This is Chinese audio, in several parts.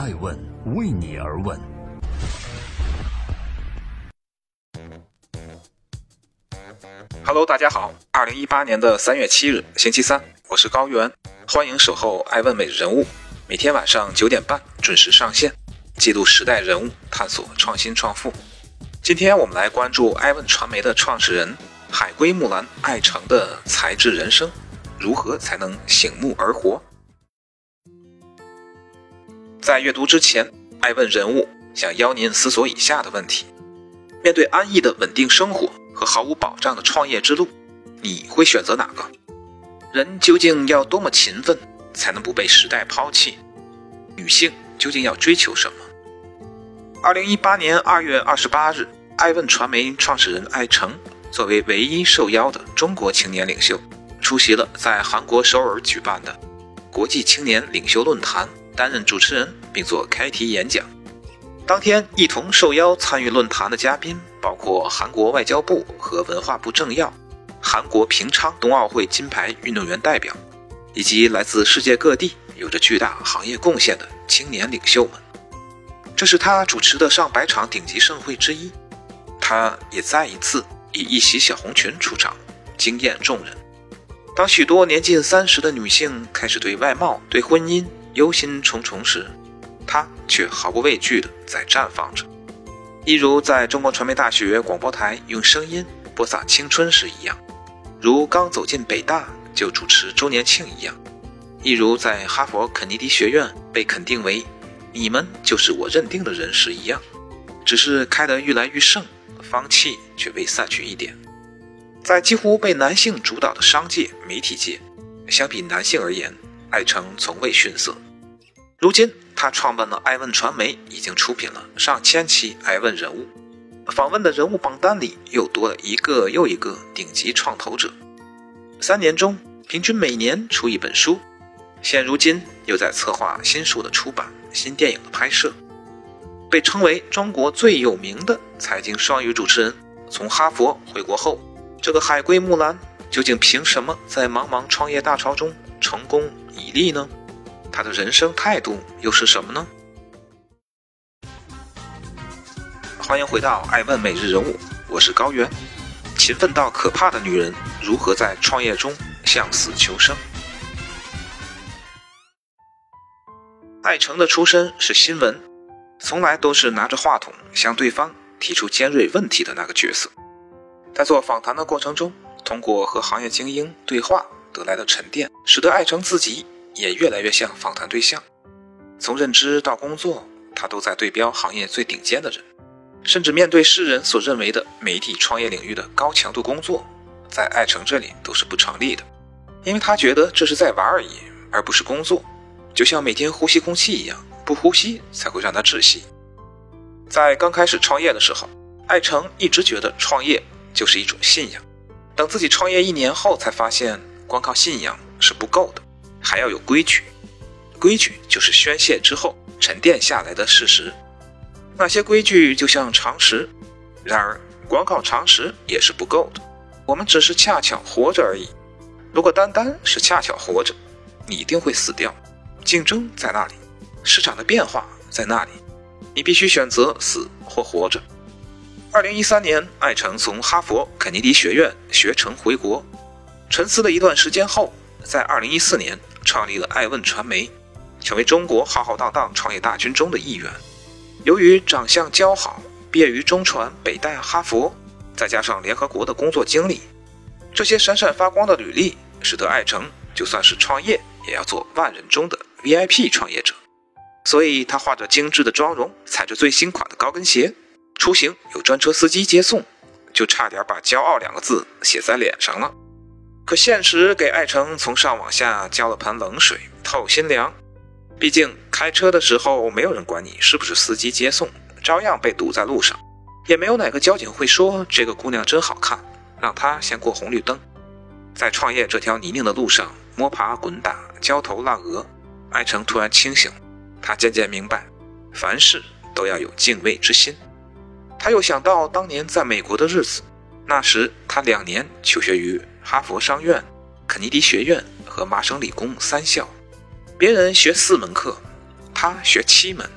爱问为你而问。Hello，大家好，二零一八年的三月七日，星期三，我是高原，欢迎守候爱问每日人物，每天晚上九点半准时上线，记录时代人物，探索创新创富。今天我们来关注爱问传媒的创始人海归木兰爱诚的才智人生，如何才能醒目而活？在阅读之前，爱问人物想邀您思索以下的问题：面对安逸的稳定生活和毫无保障的创业之路，你会选择哪个？人究竟要多么勤奋才能不被时代抛弃？女性究竟要追求什么？二零一八年二月二十八日，爱问传媒创始人艾诚作为唯一受邀的中国青年领袖，出席了在韩国首尔举办的国际青年领袖论坛。担任主持人并做开题演讲。当天一同受邀参与论坛的嘉宾包括韩国外交部和文化部政要、韩国平昌冬奥会金牌运动员代表，以及来自世界各地有着巨大行业贡献的青年领袖们。这是他主持的上百场顶级盛会之一。他也再一次以一袭小红裙出场，惊艳众人。当许多年近三十的女性开始对外貌、对婚姻，忧心忡忡时，他却毫不畏惧地在绽放着，一如在中国传媒大学广播台用声音播撒青春时一样，如刚走进北大就主持周年庆一样，一如在哈佛肯尼迪学院被肯定为“你们就是我认定的人”时一样，只是开得愈来愈盛，芳气却未散去一点。在几乎被男性主导的商界、媒体界，相比男性而言，艾诚从未逊色。如今，他创办了爱问传媒，已经出品了上千期爱问人物，访问的人物榜单里又多了一个又一个顶级创投者。三年中，平均每年出一本书，现如今又在策划新书的出版、新电影的拍摄，被称为中国最有名的财经双语主持人。从哈佛回国后，这个海归木兰究竟凭什么在茫茫创业大潮中？成功以立呢？他的人生态度又是什么呢？欢迎回到爱问每日人物，我是高原。勤奋到可怕的女人如何在创业中向死求生？艾诚的出身是新闻，从来都是拿着话筒向对方提出尖锐问题的那个角色。在做访谈的过程中，通过和行业精英对话。得来的沉淀，使得艾诚自己也越来越像访谈对象。从认知到工作，他都在对标行业最顶尖的人，甚至面对世人所认为的媒体创业领域的高强度工作，在艾诚这里都是不成立的，因为他觉得这是在玩而已，而不是工作。就像每天呼吸空气一样，不呼吸才会让他窒息。在刚开始创业的时候，艾诚一直觉得创业就是一种信仰。等自己创业一年后，才发现。光靠信仰是不够的，还要有规矩。规矩就是宣泄之后沉淀下来的事实。那些规矩就像常识，然而光靠常识也是不够的。我们只是恰巧活着而已。如果单单是恰巧活着，你一定会死掉。竞争在那里，市场的变化在那里，你必须选择死或活着。二零一三年，艾诚从哈佛肯尼迪学院学成回国。沉思了一段时间后，在二零一四年创立了爱问传媒，成为中国浩浩荡荡创业大军中的一员。由于长相姣好，毕业于中传、北大、哈佛，再加上联合国的工作经历，这些闪闪发光的履历，使得艾诚就算是创业，也要做万人中的 VIP 创业者。所以他画着精致的妆容，踩着最新款的高跟鞋，出行有专车司机接送，就差点把“骄傲”两个字写在脸上了。可现实给艾诚从上往下浇了盆冷水，透心凉。毕竟开车的时候，没有人管你是不是司机接送，照样被堵在路上。也没有哪个交警会说这个姑娘真好看，让她先过红绿灯。在创业这条泥泞的路上摸爬滚打，焦头烂额。艾诚突然清醒，他渐渐明白，凡事都要有敬畏之心。他又想到当年在美国的日子，那时他两年求学于。哈佛商院、肯尼迪学院和麻省理工三校，别人学四门课，他学七门，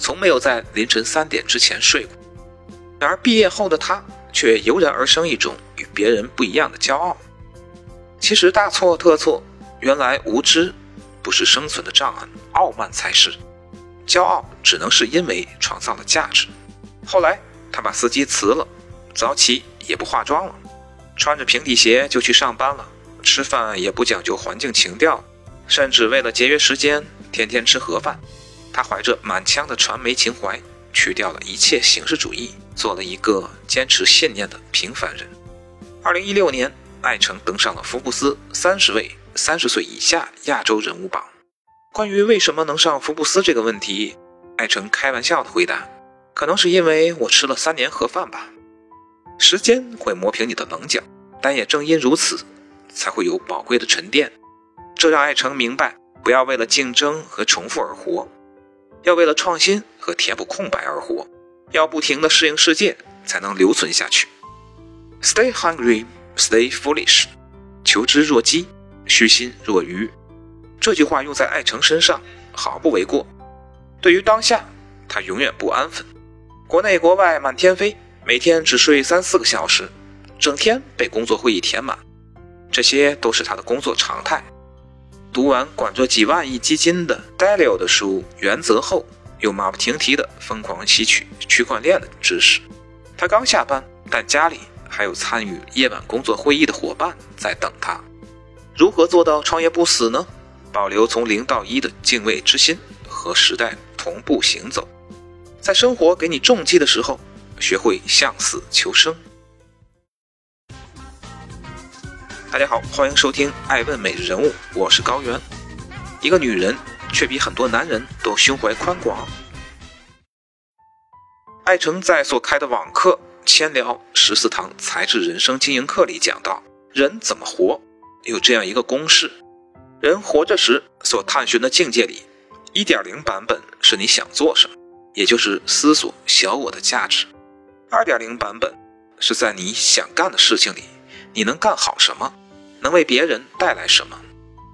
从没有在凌晨三点之前睡过。然而毕业后的他却油然而生一种与别人不一样的骄傲。其实大错特错，原来无知不是生存的障碍，傲慢才是。骄傲只能是因为创造了价值。后来他把司机辞了，早起也不化妆了，穿着平底鞋就去上班了，吃饭也不讲究环境情调，甚至为了节约时间，天天吃盒饭。他怀着满腔的传媒情怀，去掉了一切形式主义，做了一个坚持信念的平凡人。二零一六年，艾诚登上了福布斯三十位三十岁以下亚洲人物榜。关于为什么能上福布斯这个问题，艾诚开玩笑的回答：“可能是因为我吃了三年盒饭吧。”时间会磨平你的棱角，但也正因如此，才会有宝贵的沉淀。这让艾诚明白，不要为了竞争和重复而活。要为了创新和填补空白而活，要不停地适应世界，才能留存下去。Stay hungry, stay foolish。求知若饥，虚心若愚。这句话用在艾诚身上毫不为过。对于当下，他永远不安分。国内国外满天飞，每天只睡三四个小时，整天被工作会议填满，这些都是他的工作常态。读完管着几万亿基金的 Dalio 的书《原则》后，又马不停蹄地疯狂吸取区块链的知识。他刚下班，但家里还有参与夜晚工作会议的伙伴在等他。如何做到创业不死呢？保留从零到一的敬畏之心，和时代同步行走。在生活给你重击的时候，学会向死求生。大家好，欢迎收听《爱问每日人物》，我是高原。一个女人却比很多男人都胸怀宽广。艾诚在所开的网课《千聊十四堂才智人生经营课》里讲到，人怎么活，有这样一个公式：人活着时所探寻的境界里，一点零版本是你想做什么，也就是思索小我的价值；二点零版本是在你想干的事情里，你能干好什么。能为别人带来什么？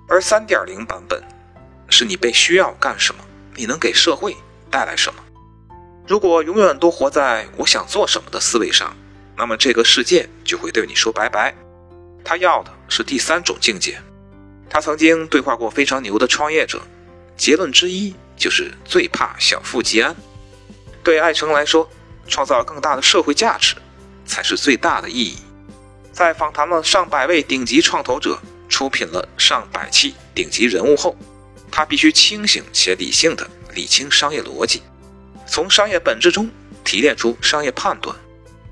而三点零版本是你被需要干什么，你能给社会带来什么？如果永远都活在我想做什么的思维上，那么这个世界就会对你说拜拜。他要的是第三种境界。他曾经对话过非常牛的创业者，结论之一就是最怕小富即安。对艾诚来说，创造更大的社会价值才是最大的意义。在访谈了上百位顶级创投者，出品了上百期顶级人物后，他必须清醒且理性的理清商业逻辑，从商业本质中提炼出商业判断，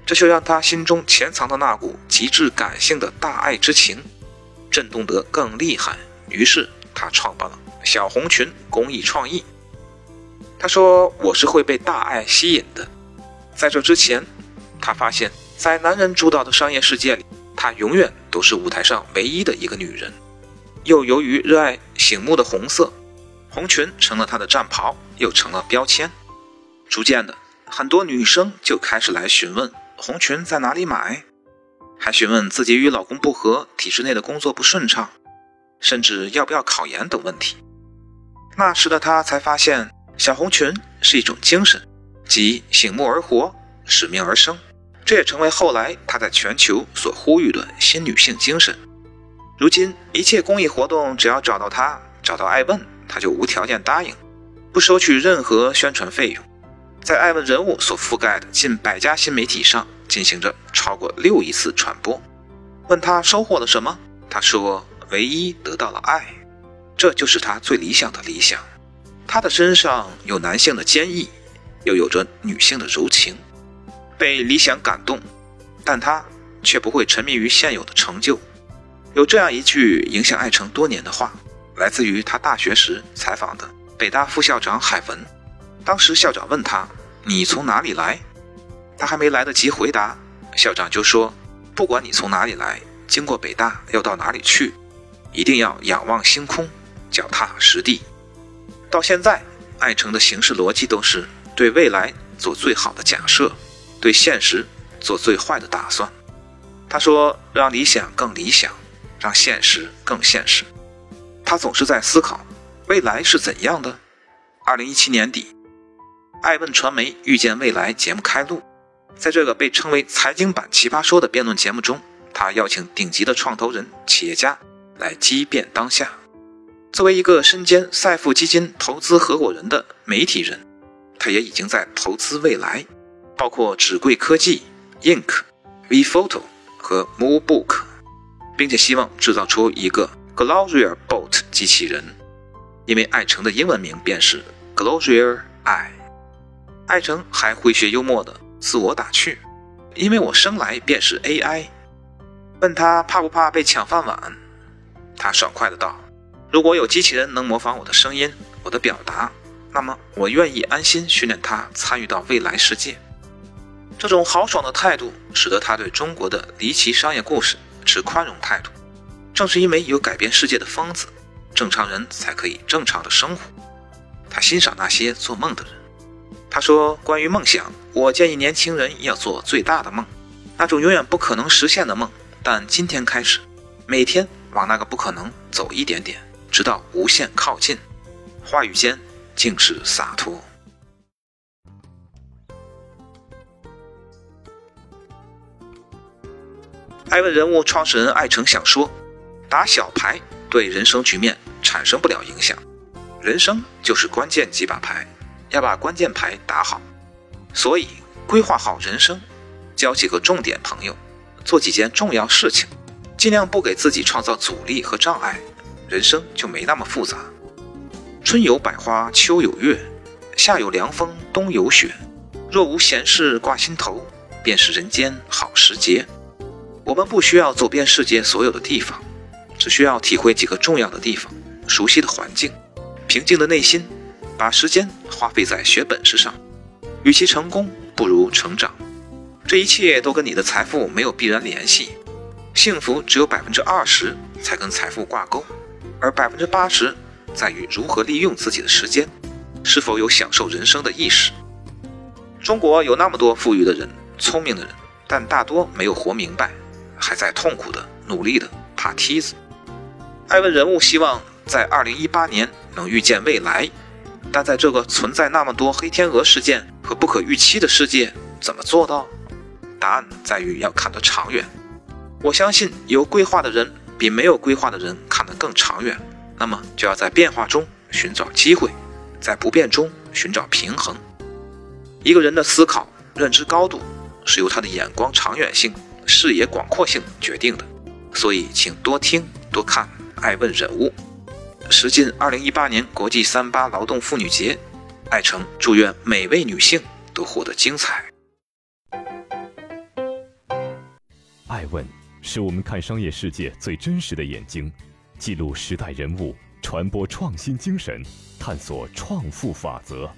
这就让他心中潜藏的那股极致感性的大爱之情震动得更厉害。于是他创办了小红裙公益创意。他说：“我是会被大爱吸引的。”在这之前，她发现。在男人主导的商业世界里，她永远都是舞台上唯一的一个女人。又由于热爱醒目的红色，红裙成了她的战袍，又成了标签。逐渐的，很多女生就开始来询问红裙在哪里买，还询问自己与老公不和、体制内的工作不顺畅，甚至要不要考研等问题。那时的她才发现，小红裙是一种精神，即醒目而活，使命而生。这也成为后来她在全球所呼吁的新女性精神。如今，一切公益活动只要找到她，找到艾问，她就无条件答应，不收取任何宣传费用。在艾问人物所覆盖的近百家新媒体上进行着超过六亿次传播。问他收获了什么？他说：“唯一得到了爱，这就是他最理想的理想。他的身上有男性的坚毅，又有着女性的柔情。”被理想感动，但他却不会沉迷于现有的成就。有这样一句影响艾诚多年的话，来自于他大学时采访的北大副校长海文。当时校长问他：“你从哪里来？”他还没来得及回答，校长就说：“不管你从哪里来，经过北大要到哪里去，一定要仰望星空，脚踏实地。”到现在，艾诚的行事逻辑都是对未来做最好的假设。对现实做最坏的打算，他说：“让理想更理想，让现实更现实。”他总是在思考未来是怎样的，二零一七年底，爱问传媒《遇见未来》节目开录，在这个被称为“财经版奇葩说”的辩论节目中，他邀请顶级的创投人、企业家来激辩当下。作为一个身兼赛富基金投资合伙人的媒体人，他也已经在投资未来，包括纸贵科技、Ink、VPhoto 和 MoveBook，并且希望制造出一个 Gloria Bot 机器人，因为爱成的英文名便是。Gloria I，爱成还会学幽默的自我打趣，因为我生来便是 AI。问他怕不怕被抢饭碗，他爽快的道：“如果有机器人能模仿我的声音、我的表达，那么我愿意安心训练它参与到未来世界。”这种豪爽的态度，使得他对中国的离奇商业故事持宽容态度。正是因为有改变世界的疯子，正常人才可以正常的生活。他欣赏那些做梦的人。他说：“关于梦想，我建议年轻人要做最大的梦，那种永远不可能实现的梦。但今天开始，每天往那个不可能走一点点，直到无限靠近。”话语间尽是洒脱。艾问人物创始人艾诚想说：“打小牌对人生局面产生不了影响。”人生就是关键几把牌，要把关键牌打好。所以规划好人生，交几个重点朋友，做几件重要事情，尽量不给自己创造阻力和障碍，人生就没那么复杂。春有百花，秋有月，夏有凉风，冬有雪。若无闲事挂心头，便是人间好时节。我们不需要走遍世界所有的地方，只需要体会几个重要的地方，熟悉的环境。平静的内心，把时间花费在学本事上，与其成功，不如成长。这一切都跟你的财富没有必然联系，幸福只有百分之二十才跟财富挂钩，而百分之八十在于如何利用自己的时间，是否有享受人生的意识。中国有那么多富裕的人、聪明的人，但大多没有活明白，还在痛苦的、努力的爬梯子。艾问人物希望在二零一八年。能预见未来，但在这个存在那么多黑天鹅事件和不可预期的世界，怎么做到？答案在于要看得长远。我相信有规划的人比没有规划的人看得更长远。那么就要在变化中寻找机会，在不变中寻找平衡。一个人的思考、认知高度是由他的眼光长远性、视野广阔性决定的。所以，请多听多看，爱问人物。时近二零一八年国际三八劳动妇女节，艾诚祝愿每位女性都活得精彩。爱问是我们看商业世界最真实的眼睛，记录时代人物，传播创新精神，探索创富法则。